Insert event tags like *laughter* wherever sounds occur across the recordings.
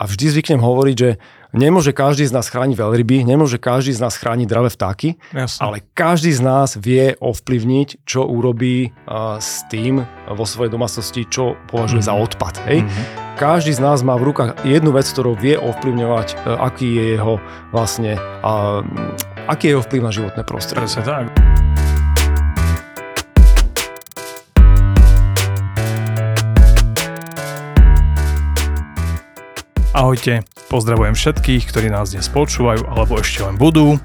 a vždy zvyknem hovoriť, že nemôže každý z nás chrániť veľryby, nemôže každý z nás chrániť dravé vtáky, Jasne. ale každý z nás vie ovplyvniť, čo urobí uh, s tým vo svojej domácnosti, čo považuje mm-hmm. za odpad. Hej? Mm-hmm. Každý z nás má v rukách jednu vec, ktorou vie ovplyvňovať, uh, aký je jeho vlastne, uh, aký je jeho vplyv na životné prostredie. Presne tak. Ahojte, pozdravujem všetkých, ktorí nás dnes počúvajú alebo ešte len budú.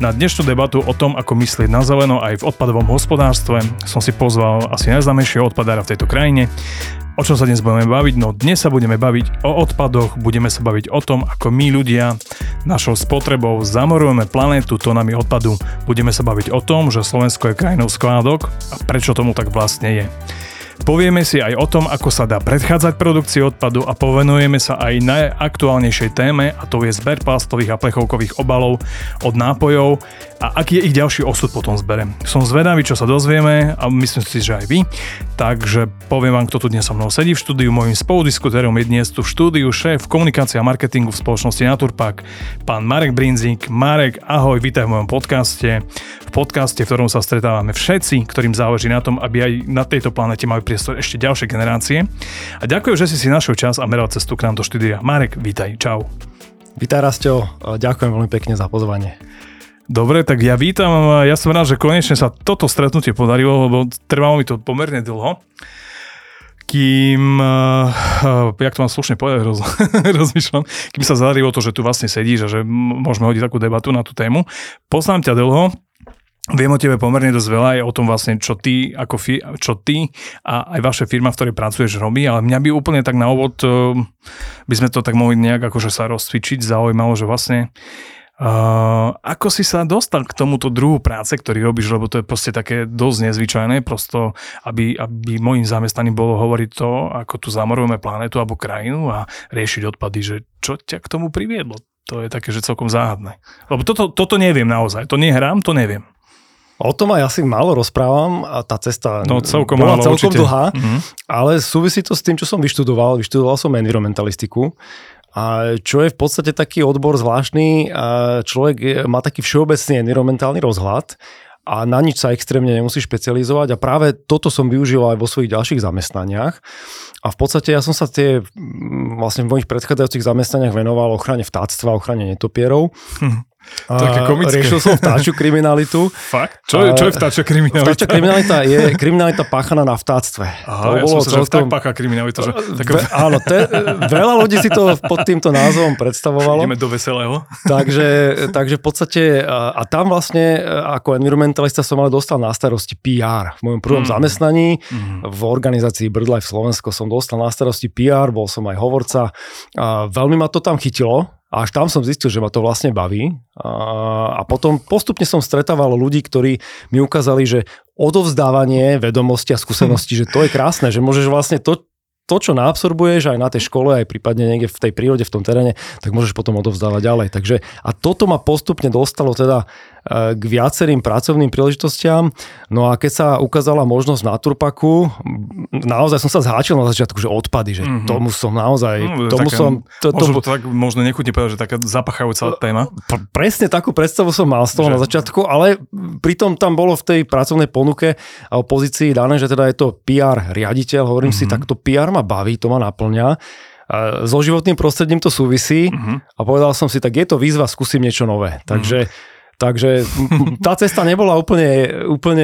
Na dnešnú debatu o tom, ako myslieť na zeleno aj v odpadovom hospodárstve som si pozval asi najznámejšieho odpadára v tejto krajine. O čom sa dnes budeme baviť? No dnes sa budeme baviť o odpadoch, budeme sa baviť o tom, ako my ľudia našou spotrebou zamorujeme planétu tonami odpadu. Budeme sa baviť o tom, že Slovensko je krajinou skládok a prečo tomu tak vlastne je. Povieme si aj o tom, ako sa dá predchádzať produkcii odpadu a povenujeme sa aj najaktuálnejšej téme a to je zber plastových a plechovkových obalov od nápojov a aký je ich ďalší osud po tom zbere. Som zvedavý, čo sa dozvieme a myslím si, že aj vy. Takže poviem vám, kto tu dnes so mnou sedí v štúdiu. Mojím spoludiskutérom je dnes tu v štúdiu šéf komunikácia a marketingu v spoločnosti Naturpak, pán Marek Brinzik. Marek, ahoj, vítaj v mojom podcaste. V podcaste, v ktorom sa stretávame všetci, ktorým záleží na tom, aby aj na tejto planete mali priestor ešte ďalšie generácie. A ďakujem, že si si našiel čas a meral cestu k nám do štúdia. Marek, vítaj, čau. Vítaj Rastio, ďakujem veľmi pekne za pozvanie. Dobre, tak ja vítam, ja som rád, že konečne sa toto stretnutie podarilo, lebo trvalo mi to pomerne dlho. Kým, uh, jak to mám slušne povedať, roz, *laughs* rozmýšľam, kým sa zadarilo to, že tu vlastne sedíš a že môžeme hodiť takú debatu na tú tému. Poznám ťa dlho, Viem o tebe pomerne dosť veľa aj o tom vlastne, čo ty, ako fi, čo ty a aj vaša firma, v ktorej pracuješ, robí, ale mňa by úplne tak na úvod, uh, by sme to tak mohli nejak akože sa rozcvičiť, zaujímalo, že vlastne Uh, ako si sa dostal k tomuto druhu práce, ktorý robíš, lebo to je proste také dosť nezvyčajné, prosto, aby, aby môjim zamestnaním bolo hovoriť to, ako tu zamorujeme planetu alebo krajinu a riešiť odpady, že čo ťa k tomu priviedlo? To je také, že celkom záhadné. Lebo toto, toto neviem naozaj, to nehrám, to neviem. O tom aj asi málo rozprávam a tá cesta no, celkom bola málo, celkom určite. dlhá, Mhm. ale súvisí to s tým, čo som vyštudoval. Vyštudoval som environmentalistiku a čo je v podstate taký odbor zvláštny, a človek má taký všeobecný environmentálny rozhľad a na nič sa extrémne nemusí špecializovať a práve toto som využil aj vo svojich ďalších zamestnaniach. A v podstate ja som sa tie vlastne v mojich predchádzajúcich zamestnaniach venoval ochrane vtáctva, ochrane netopierov. Také komické. Riešil som vtáčiu *laughs* kriminalitu. Fakt? Čo, je, čo je vtáčia kriminalita? Vtáčia kriminalita je kriminalita páchaná na vtáctve. Aha, ja som sa, že vták pácha kriminalita. Že, Ve, áno, te, veľa ľudí si to pod týmto názvom predstavovalo. ideme do veselého. Takže, takže v podstate, a, tam vlastne ako environmentalista som ale dostal na starosti PR. V mojom prvom Mm. zamestnaní Mhm. v organizácii BirdLife Slovensko som dostal na starosti PR, bol som aj hovorca. A veľmi ma to tam chytilo. A až tam som zistil, že ma to vlastne baví. A, a potom postupne som stretával ľudí, ktorí mi ukázali, že odovzdávanie vedomosti a skúseností, *laughs* že to je krásne, že môžeš vlastne to, to, čo naabsorbuješ aj na tej škole, aj prípadne niekde v tej prírode, v tom teréne, tak môžeš potom odovzdávať ďalej. Takže a toto ma postupne dostalo teda e, k viacerým pracovným príležitostiam. No a keď sa ukázala možnosť na Turpaku, naozaj som sa zháčil na začiatku, že odpady, že Mhm. tomu som naozaj, No, tomu taká- som... To, to, Možno, tak, možno nechutne povedať, že taká zapachajúca téma. Pr- presne takú predstavu som mal z toho Že- na začiatku, ale pritom tam bolo v tej pracovnej ponuke a pozícii dané, že teda je to PR riaditeľ, hovorím mm-hmm. si, tak to PR ma baví, to ma naplňa. A So životným prostredím to súvisí Mhm. a povedal som si, tak je to výzva, skúsim niečo nové. Takže Takže m- *laughs* tá cesta nebola úplne, úplne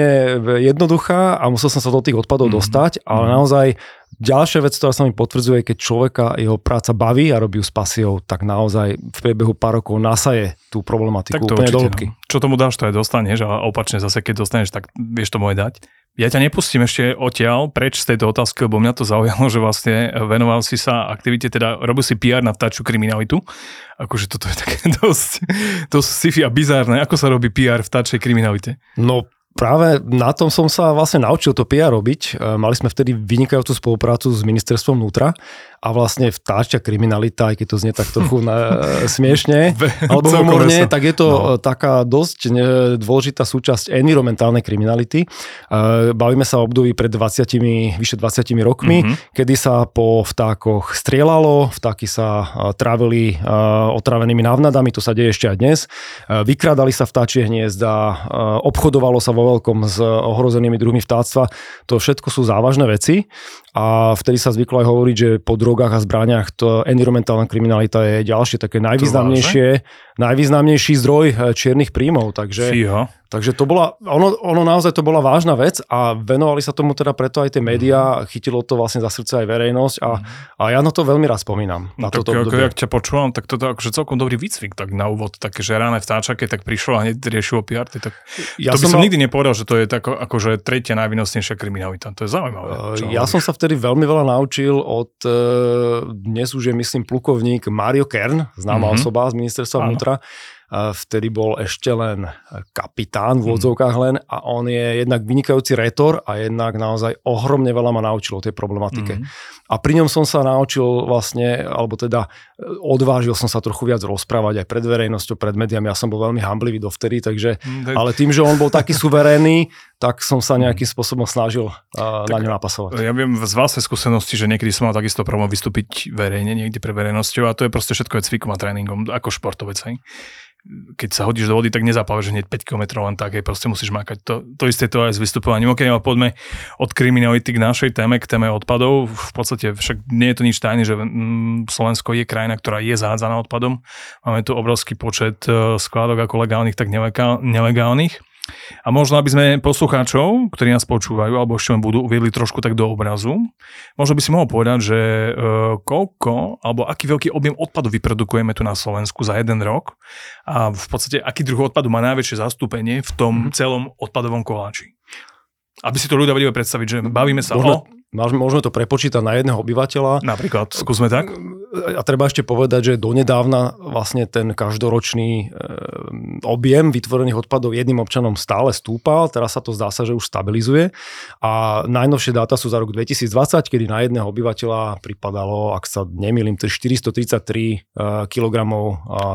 jednoduchá a musel som sa do tých odpadov Mhm. dostať, ale naozaj ďalšia vec, ktorá sa mi potvrdzuje, keď človeka jeho práca baví a robí ju s pasiou, tak naozaj v priebehu pár rokov nasaje tú problematiku Tak to úplne do určite. hĺbky. No. Čo tomu dáš, to aj dostaneš a opačne zase, keď dostaneš, tak vieš tomu aj dať. Ja ťa nepustím ešte odtiaľ preč z tejto otázky, lebo mňa to zaujalo, že vlastne venoval si sa aktivite, teda robil si PR na vtáčiu kriminalitu. Akože toto je také *laughs* dosť, dosť sci-fi a bizárne. Ako sa robí PR v vtáčej kriminalite? No práve na tom som sa vlastne naučil to PR robiť. E, mali sme vtedy vynikajúcu spoluprácu s ministerstvom vnútra a vlastne vtáčia kriminalita, aj keď to znie tak trochu na, *laughs* smiešne, alebo humorne, tak je to no. taká dosť dôležitá súčasť environmentálnej kriminality. Bavíme sa o období pred 20, vyše 20 rokmi, mm-hmm. kedy sa po vtákoch strieľalo, vtáky sa trávili otravenými návnadami, to sa deje ešte aj dnes. Vykrádali sa vtáčie hniezda, obchodovalo sa vo veľkom s ohrozenými druhmi vtáctva. To všetko sú závažné veci a vtedy sa zvyklo aj hovoriť, že po drogách a zbraniach to environmentálna kriminalita je ďalšie také najvýznamnejšie, najvýznamnejší zdroj eh, čiernych príjmov. Takže, Fího. Takže to bola, ono, ono naozaj to bola vážna vec a venovali sa tomu teda preto aj tie médiá, chytilo to vlastne za srdce aj verejnosť a, a ja na to veľmi rád spomínam. Na no, tak toto ako, jak ťa počúvam, tak toto akože celkom dobrý výcvik tak na úvod, také že ráne vtáčaké, tak prišlo a hneď riešilo PR, tak ja to by som, som nikdy nepovedal, že to je tak, akože tretia najvinnostnejšia kriminalita. To je zaujímavé. Uh, ja som sa vtedy veľmi veľa naučil od, e, dnes už je myslím plukovník Mario Kern, známa mm-hmm. osoba z ministerstva vnútra, vtedy bol ešte len kapitán v odzovkách len a on je jednak vynikajúci retor a jednak naozaj ohromne veľa ma naučil o tej problematike. Mm-hmm. A pri ňom som sa naučil vlastne, alebo teda e, odvážil som sa trochu viac rozprávať aj pred verejnosťou, pred médiami. Ja som bol veľmi hamblivý dovtedy, takže, mm, ale tým, že on bol taký *laughs* suverénny, tak som sa nejakým spôsobom snažil uh, tak, na ňu napasovať. Ja viem z vlastnej skúsenosti, že niekedy som mal takisto problém vystúpiť verejne, niekde pre verejnosťou a to je proste všetko je cvikom a tréningom, ako športovec. Hej keď sa hodíš do vody, tak nezapávaš hneď 5 km len tak, aj proste musíš makať. To, to isté to aj s vystupovaním. Ok, ale poďme od kriminality k našej téme, k téme odpadov. V podstate však nie je to nič tajné, že mm, Slovensko je krajina, ktorá je zahádzaná odpadom. Máme tu obrovský počet e, skladok ako legálnych, tak nelegálnych. A možno, aby sme poslucháčov, ktorí nás počúvajú, alebo ešte budú, uviedli trošku tak do obrazu, možno by si mohol povedať, že e, koľko, alebo aký veľký objem odpadu vyprodukujeme tu na Slovensku za jeden rok a v podstate aký druh odpadu má najväčšie zastúpenie v tom mm-hmm. celom odpadovom koláči. Aby si to ľudia vedeli predstaviť, že bavíme sa možno, o Môžeme to prepočítať na jedného obyvateľa. Napríklad, skúsme tak. A treba ešte povedať, že donedávna vlastne ten každoročný e, objem vytvorených odpadov jedným občanom stále stúpal, teraz sa to zdá sa, že už stabilizuje. A najnovšie dáta sú za rok 2020, kedy na jedného obyvateľa pripadalo, ak sa nemýlim, 433 kg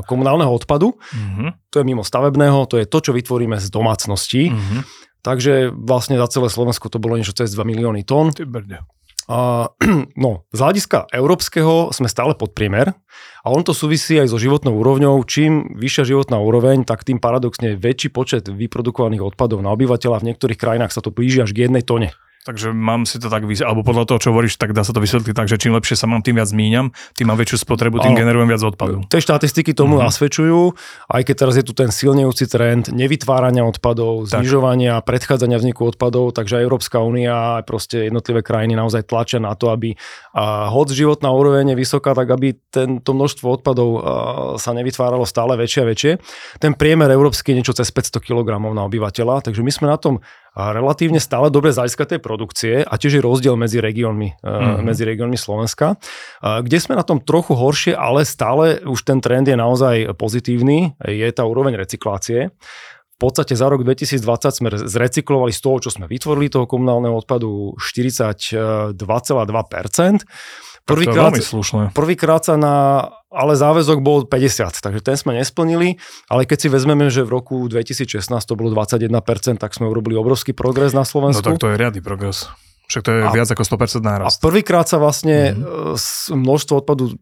komunálneho odpadu. Mm-hmm. To je mimo stavebného, to je to, čo vytvoríme z domácností. Mm-hmm. Takže vlastne za celé Slovensko to bolo niečo cez 2 milióny tón. *clears throat* No, z hľadiska európskeho sme stále pod priemer a on to súvisí aj so životnou úrovňou. Čím vyššia životná úroveň, tak tým paradoxne väčší počet vyprodukovaných odpadov na obyvateľa. V niektorých krajinách sa to blíži až k jednej tone. Takže mám si to tak alebo podľa toho, čo hovoríš, tak dá sa to vysvetliť tak, že čím lepšie sa mám, tým viac míňam, tým mám väčšiu spotrebu, tým ano. generujem viac odpadu. Tie štatistiky tomu mm-hmm. nasvedčujú, aj keď teraz je tu ten silnejúci trend nevytvárania odpadov, tak. znižovania, predchádzania vzniku odpadov, takže aj Európska únia, aj proste jednotlivé krajiny naozaj tlačia na to, aby a hoď životná úroveň je vysoká, tak aby tento množstvo odpadov sa nevytváralo stále väčšie a väčšie. Ten priemer európsky je niečo cez 500 kg na obyvateľa, takže my sme na tom relatívne stále dobre z tej produkcie a tiež je rozdiel medzi regiónmi, mm-hmm. medzi regiónmi Slovenska, kde sme na tom trochu horšie, ale stále už ten trend je naozaj pozitívny, je tá úroveň recyklácie. V podstate za rok 2020 sme zrecyklovali z toho, čo sme vytvorili, toho komunálneho odpadu 42,2%. Prvýkrát, slušné. prvýkrát sa na, ale záväzok bol 50, takže ten sme nesplnili, ale keď si vezmeme, že v roku 2016 to bolo 21%, tak sme urobili obrovský progres na Slovensku. No tak to je riadny progres. Však to je a, viac ako 100% nárast. A prvýkrát sa vlastne mm-hmm. množstvo odpadu,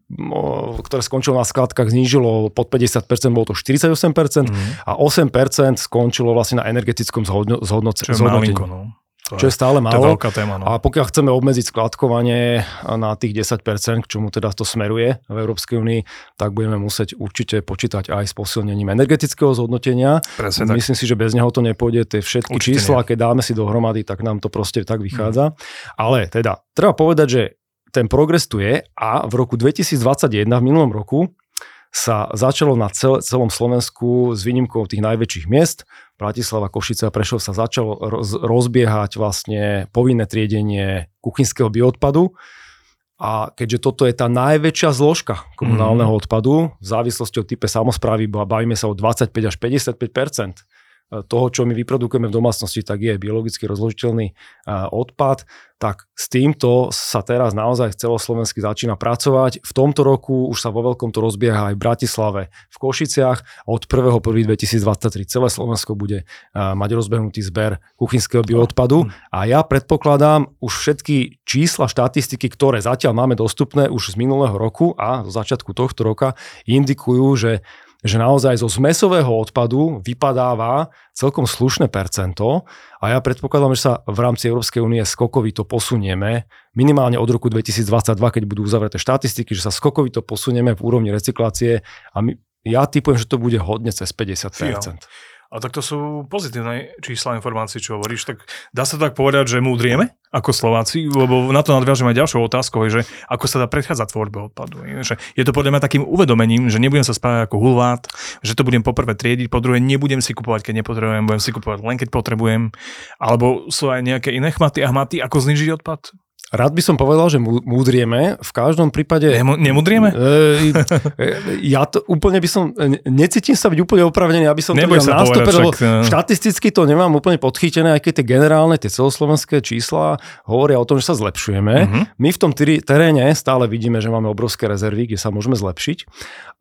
ktoré skončilo na skladkách, znížilo pod 50%, bolo to 48% mm-hmm. a 8% skončilo vlastne na energetickom zhodno, zhodnoce, zhodnotení. Malinko, no. To čo je, stále málo. To je veľká téma. No. A pokiaľ chceme obmedziť skladkovanie na tých 10%, k čomu teda to smeruje v Európskej únii, tak budeme musieť určite počítať aj s posilnením energetického zhodnotenia. Presne tak. Myslím si, že bez neho to nepôjde. Tie všetky určite čísla, nie. keď dáme si dohromady, tak nám to proste tak vychádza. Mm. Ale teda, treba povedať, že ten progres tu je a v roku 2021, v minulom roku, sa začalo na cel, celom Slovensku s výnimkou tých najväčších miest, Bratislava, Košice a Prešov sa začalo roz, rozbiehať vlastne povinné triedenie kuchynského bioodpadu. A keďže toto je tá najväčšia zložka komunálneho mm. odpadu, v závislosti od type samozprávy, bavíme sa o 25 až 55 toho, čo my vyprodukujeme v domácnosti, tak je biologicky rozložiteľný odpad, tak s týmto sa teraz naozaj celoslovensky začína pracovať. V tomto roku už sa vo veľkom to rozbieha aj v Bratislave, v Košiciach. Od 1.1.2023 celé Slovensko bude mať rozbehnutý zber kuchynského bioodpadu a ja predpokladám už všetky čísla, štatistiky, ktoré zatiaľ máme dostupné už z minulého roku a zo začiatku tohto roka indikujú, že že naozaj zo zmesového odpadu vypadáva celkom slušné percento a ja predpokladám, že sa v rámci Európskej únie skokovito posunieme, minimálne od roku 2022, keď budú uzavreté štatistiky, že sa skokovito posunieme v úrovni recyklácie a my, ja typujem, že to bude hodne cez 50%. Fio. A tak to sú pozitívne čísla informácií, čo hovoríš. Tak dá sa tak povedať, že múdrieme ako Slováci, lebo na to nadviažem aj ďalšou otázkou, že ako sa dá predchádzať tvorbe odpadu. Že je to podľa mňa takým uvedomením, že nebudem sa spávať ako hulvát, že to budem poprvé triediť, po druhé nebudem si kupovať, keď nepotrebujem, budem si kupovať len keď potrebujem, alebo sú aj nejaké iné chmaty a hmaty, ako znižiť odpad? Rád by som povedal, že múdrieme. V každom prípade... Nemu, nemudrieme? E, e, ja to úplne by som... Necítim sa byť úplne opravnený, aby som Neboj to sa nástupe, lebo však... štatisticky to nemám úplne podchytené, aj keď tie generálne, tie celoslovenské čísla hovoria o tom, že sa zlepšujeme. Uh-huh. My v tom teréne stále vidíme, že máme obrovské rezervy, kde sa môžeme zlepšiť,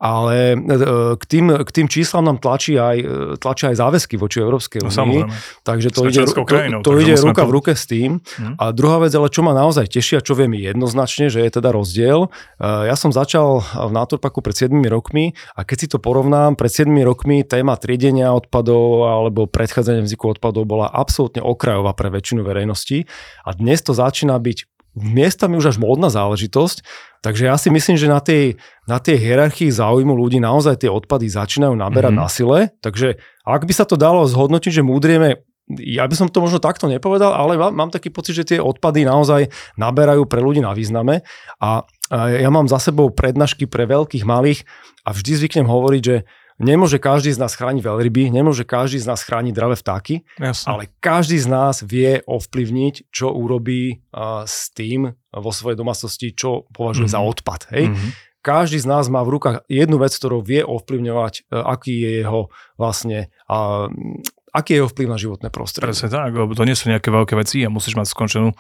ale e, k tým, k tým číslam nám tlačí aj, tlačí aj záväzky voči Európskej no, únii. No, takže to ide, to, to ide ruka v ruke s tým. Uh-huh. A druhá vec, ale čo ma naozaj naozaj tešia, čo viem jednoznačne, že je teda rozdiel. Eh, ja som začal v Naturpaku pred 7 rokmi a keď si to porovnám, pred 7 rokmi téma triedenia odpadov alebo predchádzania vzniku odpadov bola absolútne okrajová pre väčšinu verejnosti a dnes to začína byť miestami už až módna záležitosť, takže ja si myslím, že na tej, na tej hierarchii záujmu ľudí naozaj tie odpady začínajú naberať mm-hmm. na sile, takže ak by sa to dalo zhodnotiť, že múdrieme ja by som to možno takto nepovedal, ale mám, taký pocit, že tie odpady naozaj naberajú pre ľudí na význame a, ja mám za sebou prednášky pre veľkých, malých a vždy zvyknem hovoriť, že nemôže každý z nás chrániť veľryby, nemôže každý z nás chrániť dravé vtáky, Jasne. ale každý z nás vie ovplyvniť, čo urobí s tým vo svojej domácnosti, čo považuje mm-hmm. za mhm. odpad. Hej? Mm-hmm každý z nás má v rukách jednu vec, ktorou vie ovplyvňovať, aký je jeho vlastne aký je jeho vplyv na životné prostredie. Presne tak, lebo to nie sú nejaké veľké veci a musíš mať skončenú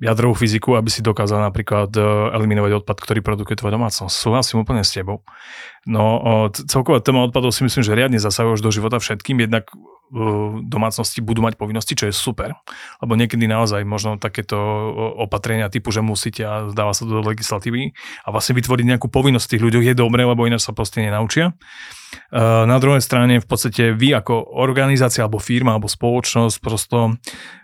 jadrovú fyziku, aby si dokázal napríklad e, eliminovať odpad, ktorý produkuje tvoja domácnosť. Súhlasím úplne s tebou. No celková téma odpadov si myslím, že riadne zasahuje do života všetkým, jednak e, domácnosti budú mať povinnosti, čo je super, lebo niekedy naozaj možno takéto opatrenia typu, že musíte a dáva sa to do legislatívy a vlastne vytvoriť nejakú povinnosť tých ľuďoch je dobré, lebo ináč sa proste nenaučia. Eh, na druhej strane v podstate vy ako organizácia alebo firma alebo spoločnosť prosto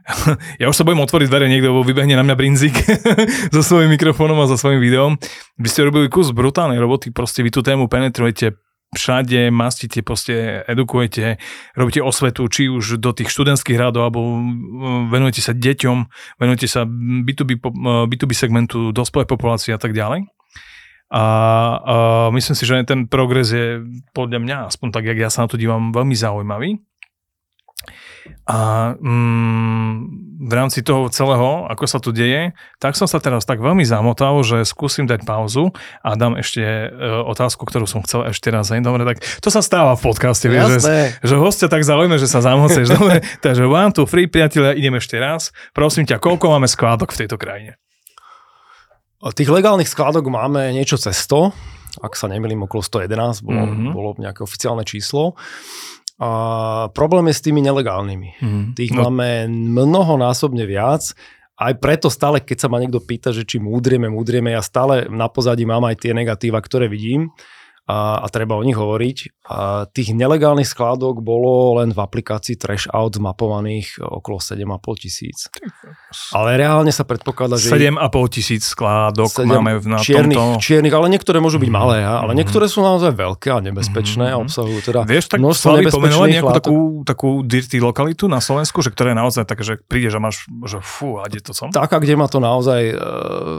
*laughs* ja už sa bojím otvoriť dvere, niekto vybehne na mňa brinzik *laughs* so svojím mikrofónom a so svojím videom. Vy ste robili kus brutálnej roboty, proste vy tú tému penetrujete všade, mastíte, proste edukujete, robíte osvetu, či už do tých študentských radov, alebo eh, venujete sa deťom, venujete sa B2B, B2B eh, segmentu, dospelej populácie a tak ďalej. A, a myslím si, že ten progres je podľa mňa, aspoň tak, jak ja sa na to dívam, veľmi zaujímavý. A mm, v rámci toho celého, ako sa to deje, tak som sa teraz tak veľmi zamotal, že skúsim dať pauzu a dám ešte e, otázku, ktorú som chcel ešte raz. Dobre, tak to sa stáva v podcaste, vieš, že, že hostia tak zaujíma, že sa zamoceš. Dobre, *laughs* takže one, two, free, priatelia, idem ešte raz. Prosím ťa, koľko máme skládok v tejto krajine? Tých legálnych skladok máme niečo cez 100, ak sa nemýlim, okolo 111 bolo, mm-hmm. bolo nejaké oficiálne číslo. A problém je s tými nelegálnymi. Mm-hmm. Tých no. máme mnohonásobne viac. Aj preto stále, keď sa ma niekto pýta, že či múdrieme, múdrieme, ja stále na pozadí mám aj tie negatíva, ktoré vidím a, a treba o nich hovoriť. A tých nelegálnych skládok bolo len v aplikácii Trash Out zmapovaných okolo 7,5 tisíc. Ale reálne sa predpokladá, že... 7,5 tisíc skládok máme na čiernych, tomto... Čiernych, ale niektoré môžu byť mm. malé, ale mm. niektoré sú naozaj veľké a nebezpečné mm. a obsahujú teda Vieš tak Slavy pomenovať nejakú takú, takú dirty lokalitu na Slovensku, že ktoré je naozaj také, že prídeš a máš, že fú, a kde to som? Taká, kde ma to naozaj uh,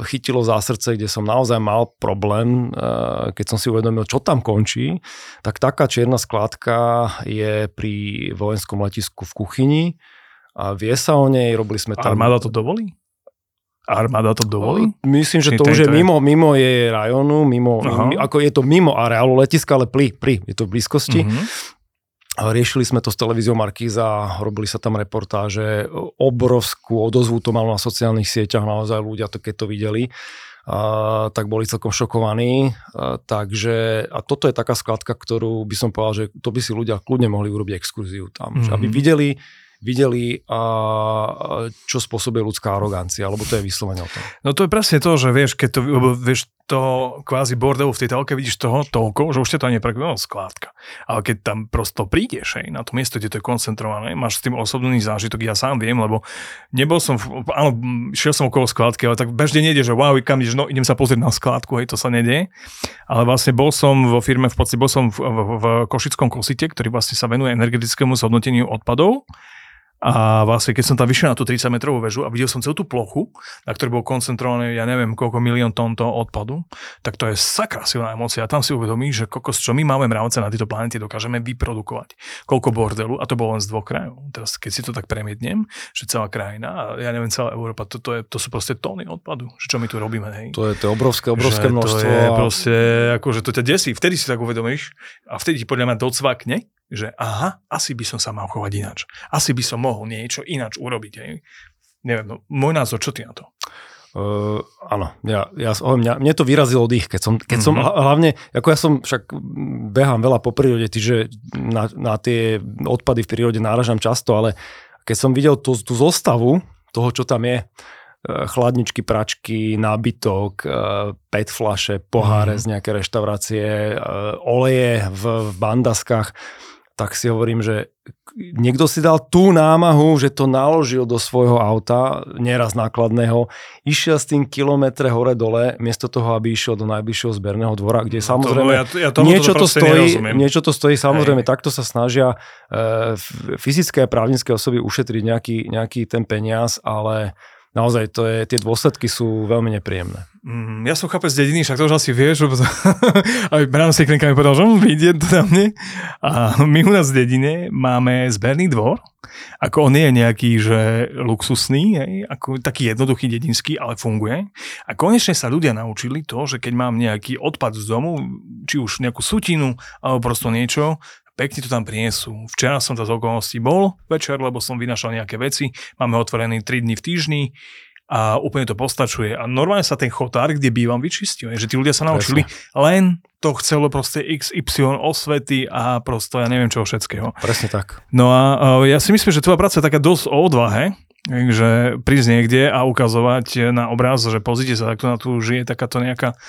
chytilo za srdce, kde som naozaj mal problém, uh, keď som si uvedomil, čo tam končí, tak taká čierna skládka je pri vojenskom letisku v kuchyni a vie sa o nej, robili sme tam... Armáda to dovolí? Armáda to dovolí? Myslím, že to už je mimo, mimo jej rajonu, mimo, mimo, ako je to mimo areálu letiska, ale pri, pri, je to v blízkosti. Uh-huh. Riešili sme to s televíziou Markíza, robili sa tam reportáže, obrovskú odozvu to malo na sociálnych sieťach, naozaj ľudia to keď to videli, a, tak boli celkom šokovaní. A, takže, a toto je taká skladka, ktorú by som povedal, že to by si ľudia kľudne mohli urobiť exkurziu tam, mm-hmm. aby videli, videli, čo spôsobuje ľudská arogancia, alebo to je vyslovene o tom. No to je presne to, že vieš, keď to, vieš, to kvázi bordelu v tej telke vidíš toho toľko, že už ťa to ani neprekvapilo skládka. Ale keď tam prosto prídeš aj, na to miesto, kde to je koncentrované, máš s tým osobný zážitok, ja sám viem, lebo nebol som, áno, šiel som okolo skládky, ale tak bežne nejde, že wow, kam ideš, no idem sa pozrieť na skládku, hej, to sa nedie. Ale vlastne bol som vo firme, v podstate bol som v, v, v Košickom kosite, ktorý vlastne sa venuje energetickému zhodnoteniu odpadov a vlastne, keď som tam vyšiel na tú 30 metrovú väžu a videl som celú tú plochu, na ktorej bol koncentrovaný, ja neviem, koľko milión tón toho odpadu, tak to je sakra silná emocia. A tam si uvedomíš, že kokos, čo my máme mravce na tejto planete, dokážeme vyprodukovať. Koľko bordelu, a to bolo len z dvoch krajov. Teraz, keď si to tak premietnem, že celá krajina, a ja neviem, celá Európa, to, to, je, to sú proste tóny odpadu. Že čo my tu robíme, hej. To je to obrovské, obrovské že množstvo. To je a... proste, akože to ťa desí. Vtedy si tak uvedomíš a vtedy podľa mňa docvakne, že aha, asi by som sa mal chovať ináč. Asi by som mohol niečo ináč urobiť. Hej. Neviem, no, môj názor, čo ty na to? Uh, áno, ja, ja, mňa, mne to vyrazilo dých, keď som, keď mm-hmm. som hlavne, ako ja som však behám veľa po prírode, že na, na tie odpady v prírode náražam často, ale keď som videl tú, tú zostavu toho, čo tam je, chladničky, pračky, nábytok, pet flaše, poháre mm. z nejaké reštaurácie, oleje v, v bandaskách, tak si hovorím, že niekto si dal tú námahu, že to naložil do svojho auta, nieraz nákladného, išiel s tým kilometre hore-dole, miesto toho, aby išiel do najbližšieho zberného dvora, kde no samozrejme ja, ja niečo, to stojí, niečo to stojí, samozrejme, Hej. takto sa snažia e, fyzické a právnické osoby ušetriť nejaký, nejaký ten peniaz, ale naozaj to je, tie dôsledky sú veľmi nepríjemné. Mm, ja som chápec z dediny, však to už asi vieš, lebo *laughs* aj Bram Seklenka mi povedal, že on vyjde to na mne. A my u nás v dedine máme zberný dvor, ako on nie je nejaký, že luxusný, hej, ako taký jednoduchý dedinský, ale funguje. A konečne sa ľudia naučili to, že keď mám nejaký odpad z domu, či už nejakú sutinu, alebo prosto niečo, pekne to tam prinesú. Včera som to z okolností bol večer, lebo som vynašal nejaké veci. Máme otvorený 3 dní v týždni a úplne to postačuje. A normálne sa ten chotár, kde bývam, vyčistil. Že tí ľudia sa naučili Presne. len to chcelo proste XY osvety a prosto ja neviem čoho všetkého. Presne tak. No a ja si myslím, že tvoja práca je taká dosť o odvahe, že prísť niekde a ukazovať na obraz, že pozrite sa, takto na tu žije takáto nejaká,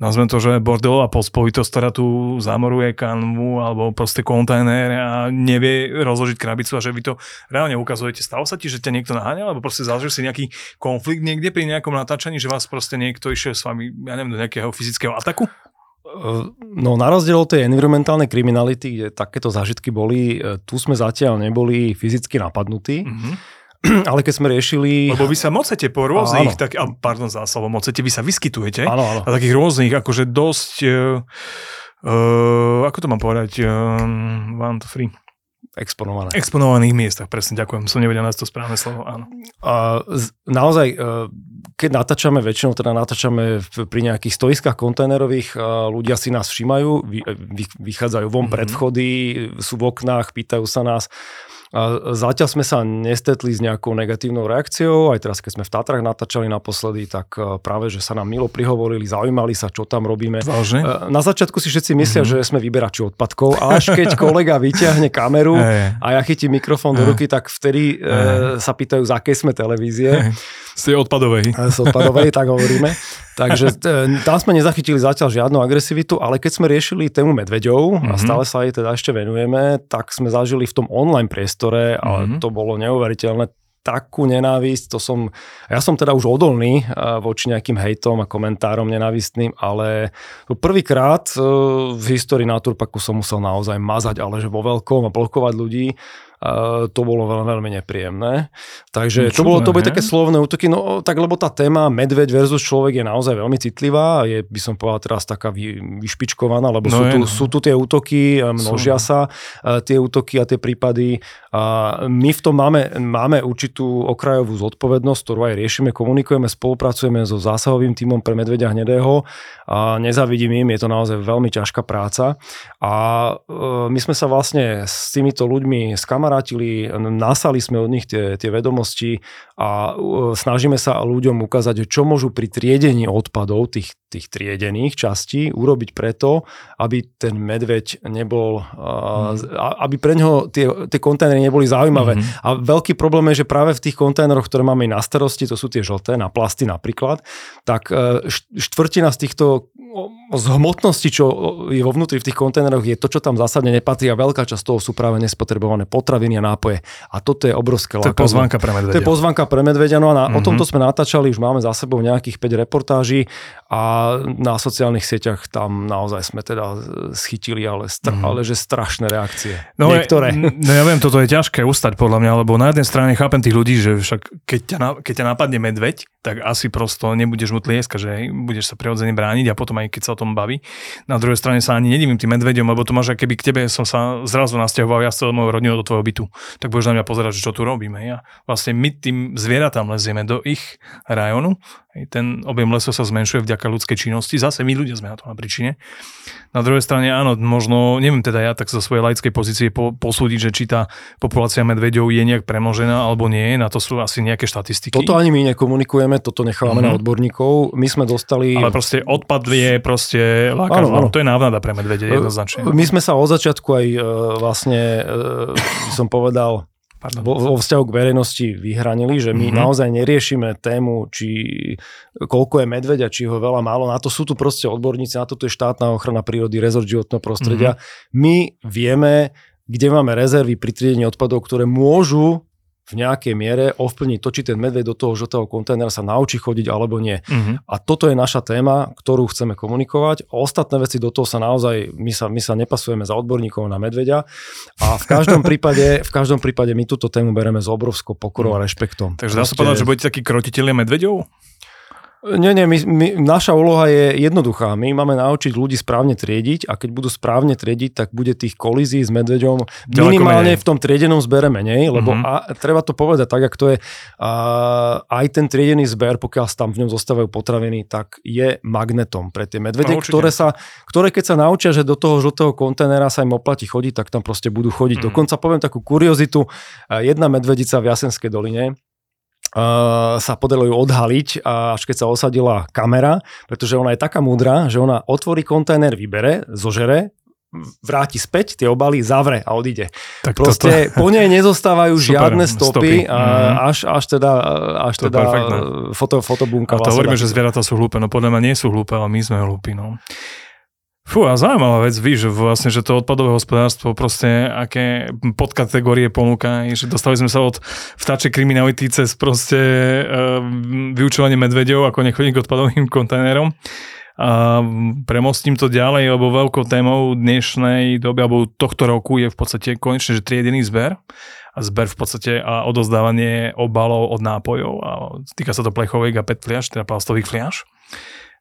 nazvem to, že bordelová pospolitosť, ktorá tu zamoruje kanvu alebo proste kontajner a nevie rozložiť krabicu a že vy to reálne ukazujete. Stalo sa ti, že ťa niekto naháňa, alebo proste zažil si nejaký konflikt niekde pri nejakom natáčaní, že vás proste niekto išiel s vami, ja neviem, do nejakého fyzického ataku? No na rozdiel od tej environmentálnej kriminality, kde takéto zážitky boli, e, tu sme zatiaľ neboli fyzicky napadnutí. Mm-hmm *clears throat* ale keď sme riešili... Lebo vy sa mocete po rôznych, tak, pardon za slovo, mocete, vy sa vyskytujete áno, áno. a takých rôznych, akože dosť, uh, ako to mám povedať, uh, one, two, three. Exponované. Exponovaných miestach, presne, ďakujem, som nevedel nájsť to správne slovo, áno. A naozaj, keď natáčame, väčšinou teda natáčame pri nejakých stoiskách kontajnerových, ľudia si nás všimajú, vychádzajú von mm-hmm. pred vchody, sú v oknách, pýtajú sa nás, a zatiaľ sme sa nestetli s nejakou negatívnou reakciou, aj teraz keď sme v Tatrach natáčali naposledy, tak e, práve, že sa nám milo prihovorili, zaujímali sa, čo tam robíme. Vážne? E, na začiatku si všetci myslia, mm-hmm. že sme vyberači odpadkov, až keď *laughs* kolega vyťahne kameru a ja chytím mikrofón do ruky, tak vtedy e, sa pýtajú, z akej sme televízie. Z tej odpadovej. Z odpadovej, tak hovoríme. *laughs* Takže tam sme nezachytili zatiaľ žiadnu agresivitu, ale keď sme riešili tému medveďov mm-hmm. a mhm. stále sa jej teda ešte venujeme, tak sme zažili v tom online priestore, ale mm-hmm. to bolo neuveriteľné takú nenávisť, to som, ja som teda už odolný voči nejakým hejtom a komentárom nenávistným, ale prvýkrát e, v histórii Naturpaku som musel naozaj mazať, ale že vo veľkom a blokovať ľudí to bolo veľmi, veľmi nepríjemné. Takže no, to, bolo, to boli také slovné útoky, no tak lebo tá téma medveď versus človek je naozaj veľmi citlivá, je by som povedal teraz taká vy, vyšpičkovaná, lebo no sú, tu, no. sú tu tie útoky, množia sú. sa tie útoky a tie prípady. A my v tom máme, máme určitú okrajovú zodpovednosť, ktorú aj riešime, komunikujeme, spolupracujeme so zásahovým týmom pre medveďa hnedého a nezavidím im, je to naozaj veľmi ťažká práca. A e, my sme sa vlastne s týmito ľuďmi skamarátili, nasali sme od nich tie, tie vedomosti a snažíme sa ľuďom ukázať, čo môžu pri triedení odpadov, tých, tých triedených častí, urobiť preto, aby ten medveď nebol, mm. aby pre neho tie, tie kontajnery neboli zaujímavé. Mm. A veľký problém je, že práve v tých kontajneroch, ktoré máme na starosti, to sú tie žlté, na plasty napríklad, tak e, štvrtina z týchto z hmotnosti, čo je vo vnútri v tých kontajneroch, je to, čo tam zásadne nepatrí a veľká časť toho sú práve nespotrebované potraviny a nápoje. A toto je obrovské To je pozvanka pre medvedia. To je pozvanka pre medvedia. No a na, mm-hmm. o mhm. tomto sme natáčali, už máme za sebou nejakých 5 reportáží a na sociálnych sieťach tam naozaj sme teda schytili, ale, stra- mm-hmm. ale že strašné reakcie. No, Niektoré. No ja viem, toto je ťažké ustať podľa mňa, lebo na jednej strane chápem tých ľudí, že však keď ťa, keď ťa napadne medveď, tak asi prosto nebudeš mu tlieska, že budeš sa prirodzene brániť a potom aj keď sa o tom baví. Na druhej strane sa ani nedivím tým medveďom, lebo to máš, keby k tebe som sa zrazu nasťahoval ja s celou mojou rodinou do tvojho bytu, tak budeš na mňa pozerať, že čo tu robíme. Ja vlastne my tým zvieratám lezieme do ich rajonu ten objem lesov sa zmenšuje vďaka ľudskej činnosti. Zase my ľudia sme na to na príčine. Na druhej strane áno, možno, neviem teda ja tak zo svojej laickej pozície po, posúdiť, že či tá populácia medveďov je nejak premožená alebo nie, na to sú asi nejaké štatistiky. Toto ani my nekomunikujeme, toto nechávame mm-hmm. na odborníkov. My sme dostali... Ale proste odpad je proste lákav, áno, áno. to je návnada pre medvede jednoznačne. My sme sa od začiatku aj e, vlastne, e, som povedal, vo, vo vzťahu k verejnosti vyhranili, že my mm-hmm. naozaj neriešime tému, či koľko je medveďa, či ho veľa málo. Na to sú tu proste odborníci, na to tu je štátna ochrana prírody, rezort životného prostredia. Mm-hmm. My vieme, kde máme rezervy pri triedení odpadov, ktoré môžu v nejakej miere ovplyvniť to, či ten medveď do toho žltého kontajnera sa naučí chodiť alebo nie. Uh-huh. A toto je naša téma, ktorú chceme komunikovať. Ostatné veci do toho sa naozaj, my sa, my sa nepasujeme za odborníkov na medveďa a v každom *laughs* prípade, v každom prípade my túto tému bereme s obrovskou pokorou a rešpektom. Takže dá sa povedať, že budete takí krotiteľia medveďov? Nie, nie, my, my, naša úloha je jednoduchá. My máme naučiť ľudí správne triediť a keď budú správne triediť, tak bude tých kolízií s medveďom minimálne v tom triedenom zbere menej, lebo uh-huh. a, treba to povedať tak, ak to je. A, aj ten triedený zber, pokiaľ tam v ňom zostávajú potraviny, tak je magnetom pre tie medvede, no, ktoré, sa, ktoré keď sa naučia, že do toho žltého kontajnera sa im oplatí chodiť, tak tam proste budú chodiť. Uh-huh. Dokonca poviem takú kuriozitu. Jedna medvedica v Jasenskej doline, uh, sa podarilo ju odhaliť, až keď sa osadila kamera, pretože ona je taká múdra, že ona otvorí kontajner, vybere, zožere, vráti späť tie obaly, zavre a odíde. Tak Proste toto... po nej nezostávajú *laughs* Super, žiadne stopy, stopy. A mhm. až, až teda, až to teda foto, fotobunka. A to hovoríme, že zvieratá sú hlúpe, no podľa mňa nie sú hlúpe, ale my sme hlúpi. No. Fú, a zaujímavá vec, víš, že vlastne, že to odpadové hospodárstvo proste, aké podkategórie ponúka, že dostali sme sa od vtáčej kriminality cez proste uh, vyučovanie medvedov, ako nechodiť k odpadovým kontajnerom. A premostím to ďalej, lebo veľkou témou dnešnej doby, alebo tohto roku je v podstate konečne, že triedený zber a zber v podstate a odozdávanie obalov od nápojov a týka sa to plechových a PET fliaž, teda plastových fliaž.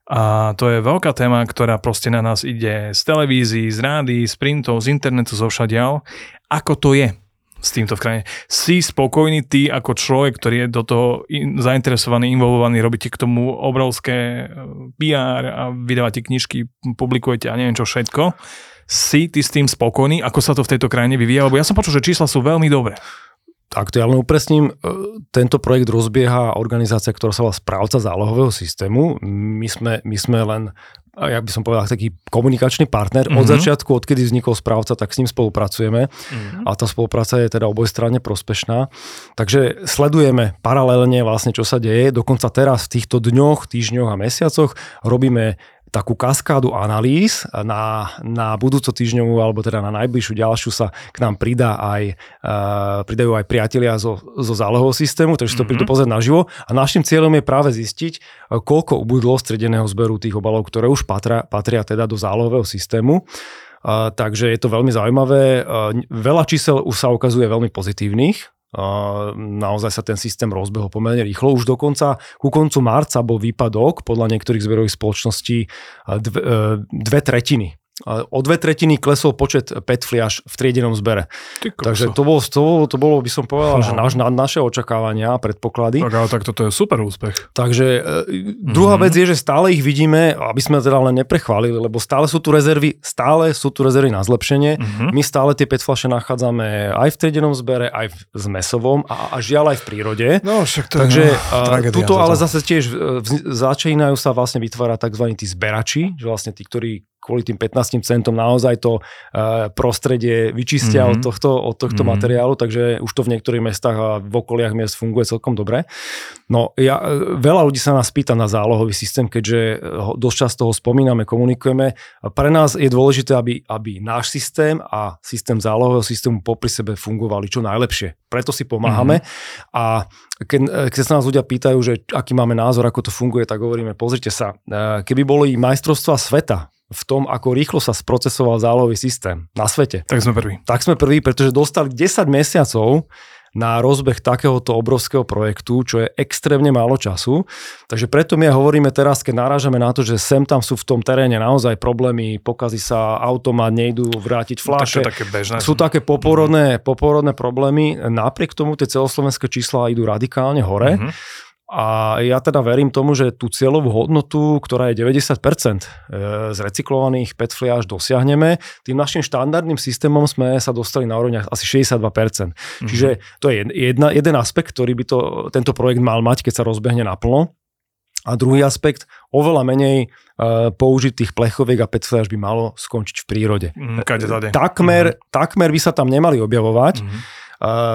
A to je veľká téma, ktorá proste na nás ide z televízií, z rády, z printov, z internetu, zo všadiaľ. Ako to je s týmto v krajine? Si spokojný ty ako človek, ktorý je do toho in, zainteresovaný, involvovaný, robíte k tomu obrovské e, PR a vydávate knižky, publikujete a neviem čo všetko. Si ty s tým spokojný, ako sa to v tejto krajine vyvíja? Lebo ja som počul, že čísla sú veľmi dobré. Tak to ja len upresním, e, tento projekt rozbieha organizácia, ktorá sa volá správca zálohového systému. My sme, my sme len ja by som povedal, taký komunikačný partner. Mm-hmm. Od mhm. začiatku, odkedy vznikol správca, tak s ním spolupracujeme mm-hmm. a tá spolupráca je teda obojstranne prospešná. Takže sledujeme paralelne vlastne, čo sa deje. Dokonca teraz v týchto dňoch, týždňoch a mesiacoch robíme takú kaskádu analýz. Na, na budúco týždňovú, alebo teda na najbližšiu ďalšiu sa k nám pridá aj, uh, pridajú aj priatelia zo, zo zálohového systému, takže mm-hmm. to prídu pozrieť naživo. A našim cieľom je práve zistiť, koľko ubudlo stredeného zberu tých obalov, ktoré už patria, patria teda do zálohového systému. takže je to veľmi zaujímavé. Veľa čísel už sa ukazuje veľmi pozitívnych, naozaj sa ten systém rozbehol pomerne rýchlo. Už dokonca ku koncu marca bol výpadok podľa niektorých zberových spoločností dve, dve tretiny o dve tretiny klesol počet PET fliaž v triedenom zbere. Takže to bolo, to, bolo, to bolo, by som povedal, že naš, na, naše očakávania a predpoklady. Tak ale tak toto je super úspech. Takže e, druhá mm-hmm. vec je, že stále ich vidíme, aby sme teda len neprechválili, lebo stále sú tu rezervy, stále sú tu rezervy na zlepšenie. Mm-hmm. My stále tie PET fľaše nachádzame aj v triedenom zbere, aj v zmesovom a, a žiaľ aj v prírode. No, však to Takže je no, tuto ale zase tiež e, začínajú sa vlastne vytvárať tzv. tí zberači, že vlastne tí, ktorí kvôli tým 15 centom naozaj to uh, prostredie vyčistia mm-hmm. od tohto, od tohto mm-hmm. materiálu, takže už to v niektorých mestách a v okoliach miest funguje celkom dobre. No ja, e, veľa ľudí sa nás pýta na zálohový systém, keďže dosť často ho spomíname, komunikujeme. Pre nás je dôležité, aby, aby náš systém a systém zálohového systému popri sebe fungovali čo najlepšie. Preto si pomáhame mm-hmm. a keď, keď sa nás ľudia pýtajú, že aký máme názor, ako to funguje, tak hovoríme, pozrite sa, keby boli majstrovstva sveta v tom, ako rýchlo sa sprocesoval zálohový systém na svete. Tak sme prví. Tak sme prví, pretože dostali 10 mesiacov na rozbeh takéhoto obrovského projektu, čo je extrémne málo času. Takže preto my hovoríme teraz, keď narážame na to, že sem tam sú v tom teréne naozaj problémy, pokazí sa automat, nejdú vrátiť fľaše. také bežné. Sú také poporodné, poporodné problémy. Napriek tomu tie celoslovenské čísla idú radikálne hore. Mm-hmm. A ja teda verím tomu, že tú cieľovú hodnotu, ktorá je 90% e, z recyklovaných PET fliaž dosiahneme. Tým našim štandardným systémom sme sa dostali na úrovni asi 62%. Mm-hmm. Čiže to je jedna, jeden aspekt, ktorý by to, tento projekt mal mať, keď sa rozbehne naplno. A druhý aspekt, oveľa menej uh, použitých plechoviek a PET fliaž by malo skončiť v prírode. Mm, kade, takmer, mm-hmm. takmer by sa tam nemali objavovať. Uh,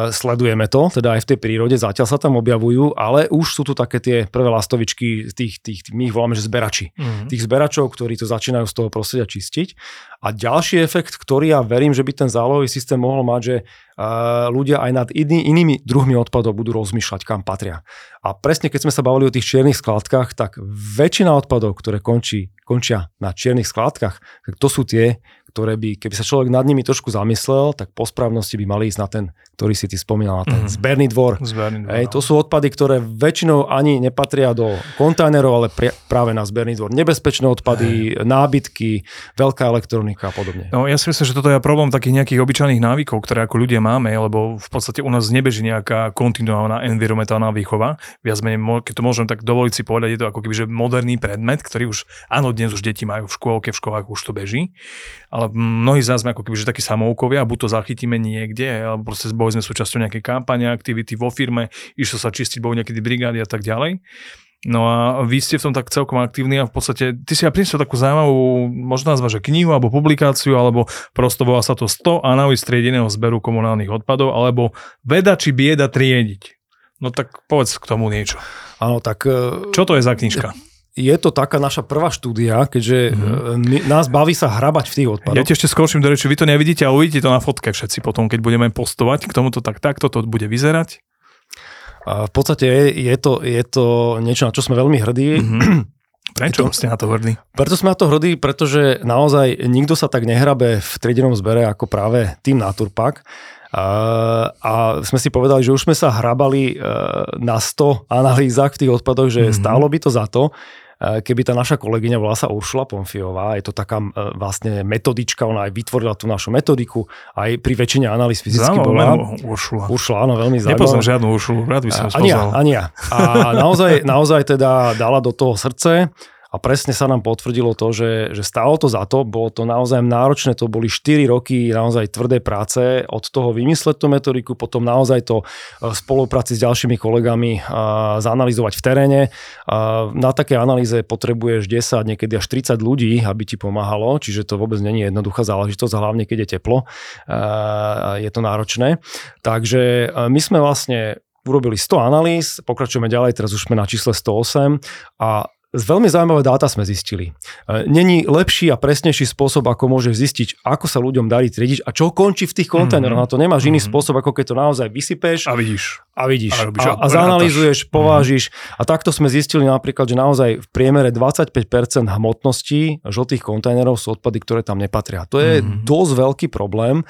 sledujeme to, teda aj v tej prírode, zatiaľ sa tam objavujú, ale už sú tu také tie prvé lastovičky, tých, tých, my ich voláme, že zberači. Mm-hmm. Tých zberačov, ktorí to začínajú z toho prostredia čistiť. A ďalší efekt, ktorý ja verím, že by ten zálohový systém mohol mať, že ľudia aj nad iný, inými druhmi odpadov budú rozmýšľať, kam patria. A presne keď sme sa bavili o tých čiernych skladkách, tak väčšina odpadov, ktoré končí, končia na čiernych skladkách, tak to sú tie, ktoré by, keby sa človek nad nimi trošku zamyslel, tak po správnosti by mali ísť na ten, ktorý si ty spomínal, na ten mm. zberný dvor. Zberný dvor Ej, to sú odpady, ktoré väčšinou ani nepatria do kontajnerov, ale pri, práve na zberný dvor. Nebezpečné odpady, Ej. nábytky, veľká elektronika a podobne. No ja si myslím, že toto je problém takých nejakých obyčajných návykov, ktoré ako ľudia máme, lebo v podstate u nás nebeží nejaká kontinuálna environmentálna výchova. Viac menej, keď to môžem tak dovoliť si povedať, je to ako keby že moderný predmet, ktorý už, áno, dnes už deti majú v škôlke, v školách už to beží, ale mnohí z nás sme ako keby, že takí samoukovia, buď to zachytíme niekde, alebo proste boli sme súčasťou nejakej kampane, aktivity vo firme, išlo sa čistiť, boli nejaké brigády a tak ďalej. No a vy ste v tom tak celkom aktívni a v podstate, ty si ja priniesol takú zaujímavú, možno nazva, že knihu alebo publikáciu, alebo prosto volá sa to 100 analýz triedeného zberu komunálnych odpadov, alebo veda či bieda triediť. No tak povedz k tomu niečo. Áno, tak... Čo to je za knižka? Je to taká naša prvá štúdia, keďže mm-hmm. nás baví sa hrabať v tých odpadoch. Ja ti ešte skočím do reči, vy to nevidíte, ale uvidíte to na fotke všetci potom, keď budeme postovať k tomuto, tak takto to bude vyzerať. A v podstate je, je, to, je to niečo, na čo sme veľmi hrdí. Mm-hmm. *clears throat* Prečo to, ste na to hrdí? Preto sme na to hrdí, pretože naozaj nikto sa tak nehrabe v triedenom zbere ako práve tým Naturpak. A, sme si povedali, že už sme sa hrabali e, na 100 analýzach v tých odpadoch, že mm-hmm. stálo by to za to Eh, keby tá naša kolegyňa volá sa Uršula Pomfiová, je to taká eh, vlastne metodička, ona aj vytvorila tú našu metodiku, aj pri väčšine analýz fyzicky bola. Uršula. Uršula, áno, veľmi zaujímavé. Nepoznám žiadnu Uršulu, rád by som ho spoznal. Ani ja, ani ja. A naozaj, naozaj teda dala do toho srdce a presne sa nám potvrdilo to, že, že stálo to za to, bolo to naozaj náročné, to boli 4 roky naozaj tvrdé práce, od toho vymysleť tú metodiku, potom naozaj to v spolupráci s ďalšími kolegami zanalizovať v teréne. Na také analýze potrebuješ 10, niekedy až 30 ľudí, aby ti pomáhalo, čiže to vôbec není jednoduchá záležitosť, a hlavne keď je teplo, je to náročné. Takže my sme vlastne urobili 100 analýz, pokračujeme ďalej, teraz už sme na čísle 108 a Veľmi zaujímavé dáta sme zistili. E, není lepší a presnejší spôsob, ako môžeš zistiť, ako sa ľuďom darí triediť a čo končí v tých kontajneroch. Mm-hmm. Na to nemáš mm-hmm. iný mhm. spôsob, ako keď to naozaj vysypeš a vidíš. A vidíš. A robíš, a, a zanalýzuješ, povážiš. A takto sme zistili napríklad, že naozaj v priemere 25% hmotnosti žltých kontajnerov sú odpady, ktoré tam nepatria. To je Mhm. dosť veľký problém.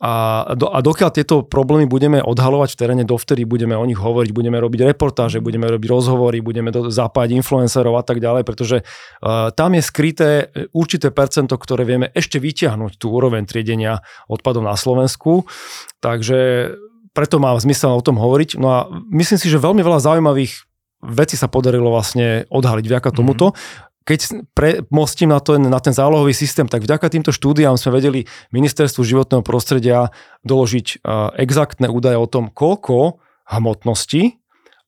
A, do, a dokiaľ tieto problémy budeme odhalovať v teréne, dovtedy budeme o nich hovoriť, budeme robiť reportáže, budeme robiť rozhovory, budeme do, zapájať influencerov a tak ďalej, pretože uh, tam je skryté určité percento, ktoré vieme ešte vyťahnuť tú úroveň triedenia odpadov na Slovensku. Takže preto má zmysel o tom hovoriť. No a myslím si, že veľmi veľa zaujímavých vecí sa podarilo vlastne odhaliť vďaka tomuto. Keď premostím na, to, na ten zálohový systém, tak vďaka týmto štúdiám sme vedeli ministerstvu životného prostredia doložiť uh, exaktné údaje o tom, koľko hmotnosti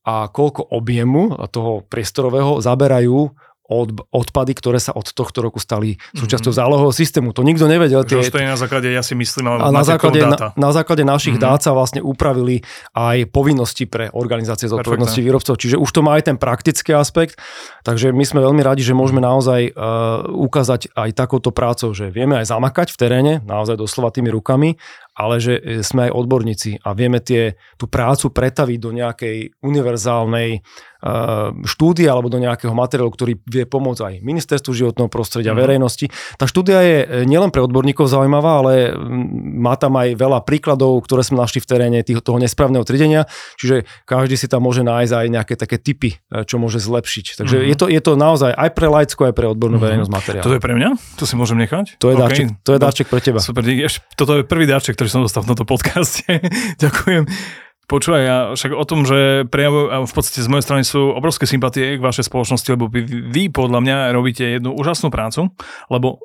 a koľko objemu toho priestorového zaberajú od, odpady, ktoré sa od tohto roku stali súčasťou mm-hmm. zálohového systému. To nikto nevedel. Tie... to je na základe, ja si myslím, a na základe, na, na základe našich mm-hmm. dát sa vlastne upravili aj povinnosti pre organizácie zodpovednosti výrobcov. Čiže už to má aj ten praktický aspekt. Takže my sme veľmi radi, že môžeme naozaj uh, ukázať aj takouto prácou, že vieme aj zamakať v teréne, naozaj doslova tými rukami, ale že sme aj odborníci a vieme tie, tú prácu pretaviť do nejakej univerzálnej uh, štúdie alebo do nejakého materiálu, ktorý vie pomôcť aj ministerstvu životného prostredia, mm. verejnosti. Tá štúdia je nielen pre odborníkov zaujímavá, ale má tam aj veľa príkladov, ktoré sme našli v teréne tých, toho nesprávneho tridenia, čiže každý si tam môže nájsť aj nejaké také typy, čo môže zlepšiť. Takže mm. je, to, je to naozaj aj pre laickú, aj pre odbornú mm. verejnosť materiál. To je pre mňa? To si môžem nechať? To je, okay. dáček, to je dáček pre teba. Super, toto je prvý dáček, ktorý som dostal v tomto podcaste. *laughs* Ďakujem. Počúvaj, ja však o tom, že prejavujú, v podstate z mojej strany sú obrovské sympatie k vašej spoločnosti, lebo vy, vy podľa mňa robíte jednu úžasnú prácu, lebo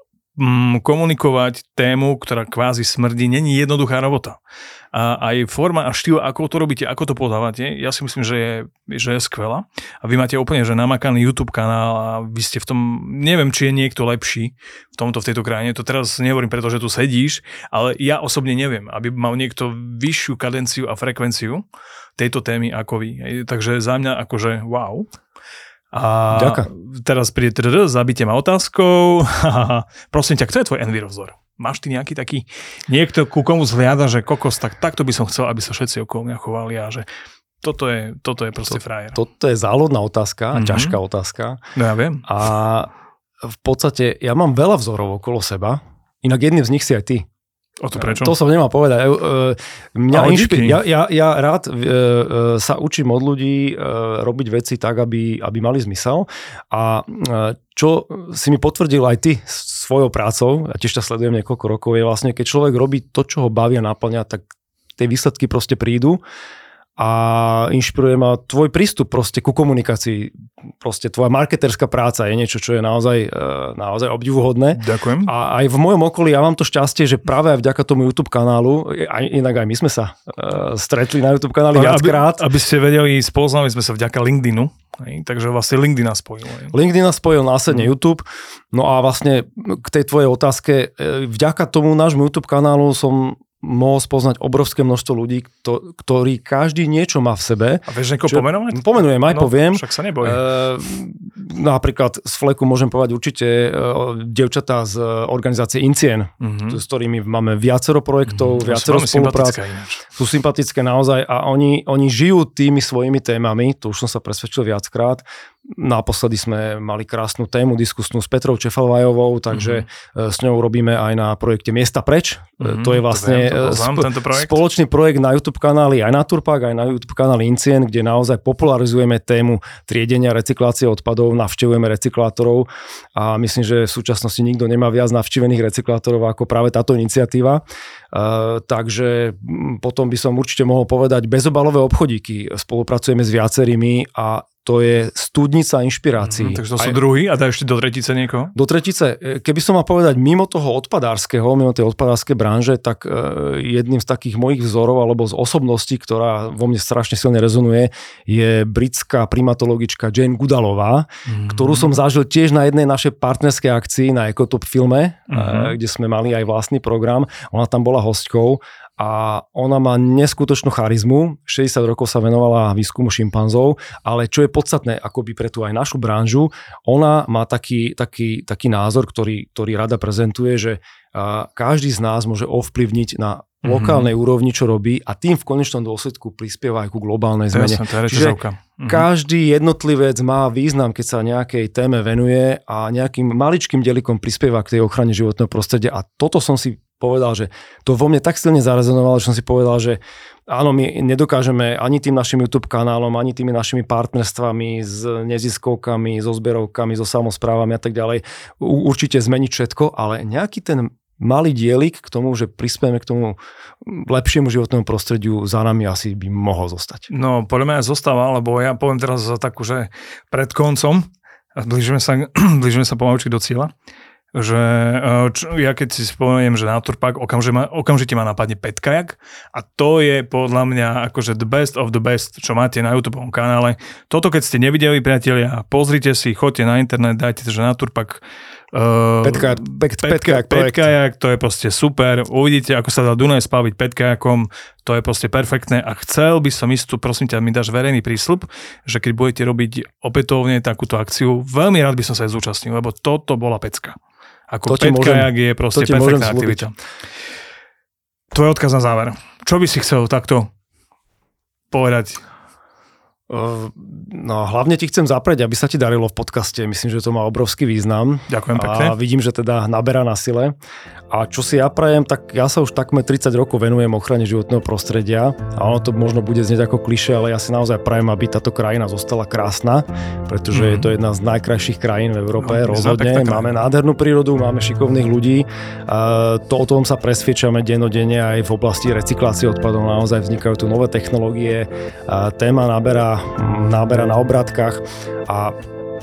komunikovať tému, ktorá kvázi smrdí, není jednoduchá robota. A aj forma a štýl, ako to robíte, ako to podávate, ja si myslím, že je, že je skvelá. A vy máte úplne že namakaný YouTube kanál a vy ste v tom, neviem, či je niekto lepší v tomto, v tejto krajine. To teraz nehovorím, pretože tu sedíš, ale ja osobne neviem, aby mal niekto vyššiu kadenciu a frekvenciu tejto témy ako vy. Takže za mňa akože wow. A Ďakujem. teraz príde teda, zabite ma otázkou. *laughs* Prosím ťa, kto je tvoj envirovzor? Máš ty nejaký taký, niekto ku komu zhliada, že kokos, tak takto by som chcel, aby sa všetci okolo mňa chovali a že toto je, toto je proste frajer. Toto je záľudná otázka, mm-hmm. ťažká otázka. No ja viem. A v podstate ja mám veľa vzorov okolo seba, inak jedným z nich si aj ty. O to prečo? To som nemal povedať. Mňa inšpi- ja, ja, ja rád sa učím od ľudí robiť veci tak, aby, aby mali zmysel. A čo si mi potvrdil aj ty svojou prácou, ja tiež ťa sledujem niekoľko rokov, je vlastne, keď človek robí to, čo ho baví a naplňa, tak tie výsledky proste prídu a inšpiruje ma tvoj prístup proste ku komunikácii. Proste tvoja marketerská práca je niečo, čo je naozaj, naozaj obdivuhodné. Ďakujem. A aj v mojom okolí ja mám to šťastie, že práve aj vďaka tomu YouTube kanálu, aj, inak aj my sme sa uh, stretli na YouTube kanáli viackrát. Aby, aby ste vedeli, spoznali sme sa vďaka LinkedInu. Hej, takže vlastne LinkedIn nás spojil. Hej. LinkedIn nás spojil následne mm. YouTube. No a vlastne k tej tvojej otázke, vďaka tomu nášmu YouTube kanálu som mohol spoznať obrovské množstvo ľudí, kto, ktorí každý niečo má v sebe. A vieš niekoho pomenovať? Pomenujem, aj no, poviem. Však sa neboj. E, napríklad z Fleku môžem povedať určite e, devčatá z organizácie Incien, mm-hmm. s ktorými máme viacero projektov, mm-hmm. viacero spoluprác. Sú sympatické naozaj a oni, oni žijú tými svojimi témami, to už som sa presvedčil viackrát. Naposledy sme mali krásnu tému diskusnú s Petrou Čefalvajovou, takže mm-hmm. s ňou robíme aj na projekte Miesta preč. Mm-hmm, to je vlastne to viem, to sp- projekt. spoločný projekt na YouTube kanáli aj na Turpak, aj na YouTube kanáli Incien, kde naozaj popularizujeme tému triedenia recyklácie odpadov, navštevujeme recyklátorov a myslím, že v súčasnosti nikto nemá viac navštívených recyklátorov ako práve táto iniciatíva. Uh, takže potom by som určite mohol povedať bezobalové obchodíky. Spolupracujeme s viacerými a to je studnica inšpirácií. Mm, takže to sú Aj, druhý a dá ešte do tretice niekoho? Do tretice. Keby som mal povedať mimo toho odpadárskeho, mimo tej odpadárskej branže, tak uh, jedným z takých mojich vzorov alebo z osobností, ktorá vo mne strašne silne rezonuje, je britská primatologička Jane Goodalová, mm. ktorú som zažil tiež na jednej našej partnerskej akcii na Ecotop filme, mm. uh, kde sme mali aj vlastný program. Ona tam bola hostkou a ona má neskutočnú charizmu. 60 rokov sa venovala výskumu šimpanzov, ale čo je podstatné akoby pre tú aj našu branžu, ona má taký, taký, taký názor, ktorý, ktorý rada prezentuje, že každý z nás môže ovplyvniť na mm-hmm. lokálnej úrovni, čo robí a tým v konečnom dôsledku prispieva aj ku globálnej zmene. Jasne, to je Čiže mm-hmm. každý jednotlivec má význam, keď sa nejakej téme venuje a nejakým maličkým delikom prispieva k tej ochrane životného prostredia a toto som si povedal, že to vo mne tak silne zarezonovalo, že som si povedal, že áno, my nedokážeme ani tým našim YouTube kanálom, ani tými našimi partnerstvami s neziskovkami, so zberovkami, so samozprávami a tak ďalej určite zmeniť všetko, ale nejaký ten malý dielik k tomu, že prispieme k tomu lepšiemu životnému prostrediu za nami asi by mohol zostať. No, podľa mňa zostáva, lebo ja poviem teraz za takú, že pred koncom, blížime sa, *clears throat* blížime sa pomaličky do cieľa, že eh, čo, ja keď si spomeniem, že Naturpark okamžite ma, okamžite ma napadne Petkajak a to je podľa mňa akože the best of the best, čo máte na YouTube kanále. Toto keď ste nevideli, priatelia, pozrite si, choďte na internet, dajte, že Naturpark Uh, Petka, pet, petkajak, petkajak, to je proste super. Uvidíte, ako sa dá Dunaj spaviť petkajakom, to je proste perfektné. A chcel by som istú, prosím ťa, mi dáš verejný prísľub, že keď budete robiť opätovne takúto akciu, veľmi rád by som sa aj zúčastnil, lebo toto bola pecka. Ako to petkajak je proste perfektná aktivita. Tvoj odkaz na záver. Čo by si chcel takto povedať No hlavne ti chcem zaprieť, aby sa ti darilo v podcaste. Myslím, že to má obrovský význam. Ďakujem pekne. A vidím, že teda naberá na sile. A čo si ja prajem, tak ja sa už takmer 30 rokov venujem ochrane životného prostredia. A ono to možno bude znieť ako kliše, ale ja si naozaj prajem, aby táto krajina zostala krásna, pretože mm. je to jedna z najkrajších krajín v Európe, no, rozhodne. Máme nádhernú prírodu, máme šikovných ľudí. A to o tom sa presviečame dennodenne aj v oblasti recyklácie odpadov. Naozaj vznikajú tu nové technológie. A téma naberá nábera na obrátkach a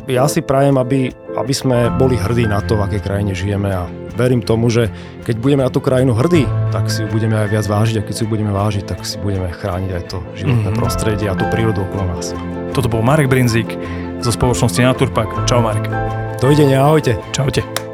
ja si prajem, aby, aby sme boli hrdí na to, v akej krajine žijeme a verím tomu, že keď budeme na tú krajinu hrdí, tak si ju budeme aj viac vážiť a keď si ju budeme vážiť, tak si budeme chrániť aj to životné mm-hmm. prostredie a tú prírodu okolo nás. Toto bol Marek Brinzik zo spoločnosti Naturpak. Čau Marek. Dovidenia, ahojte. Čaute.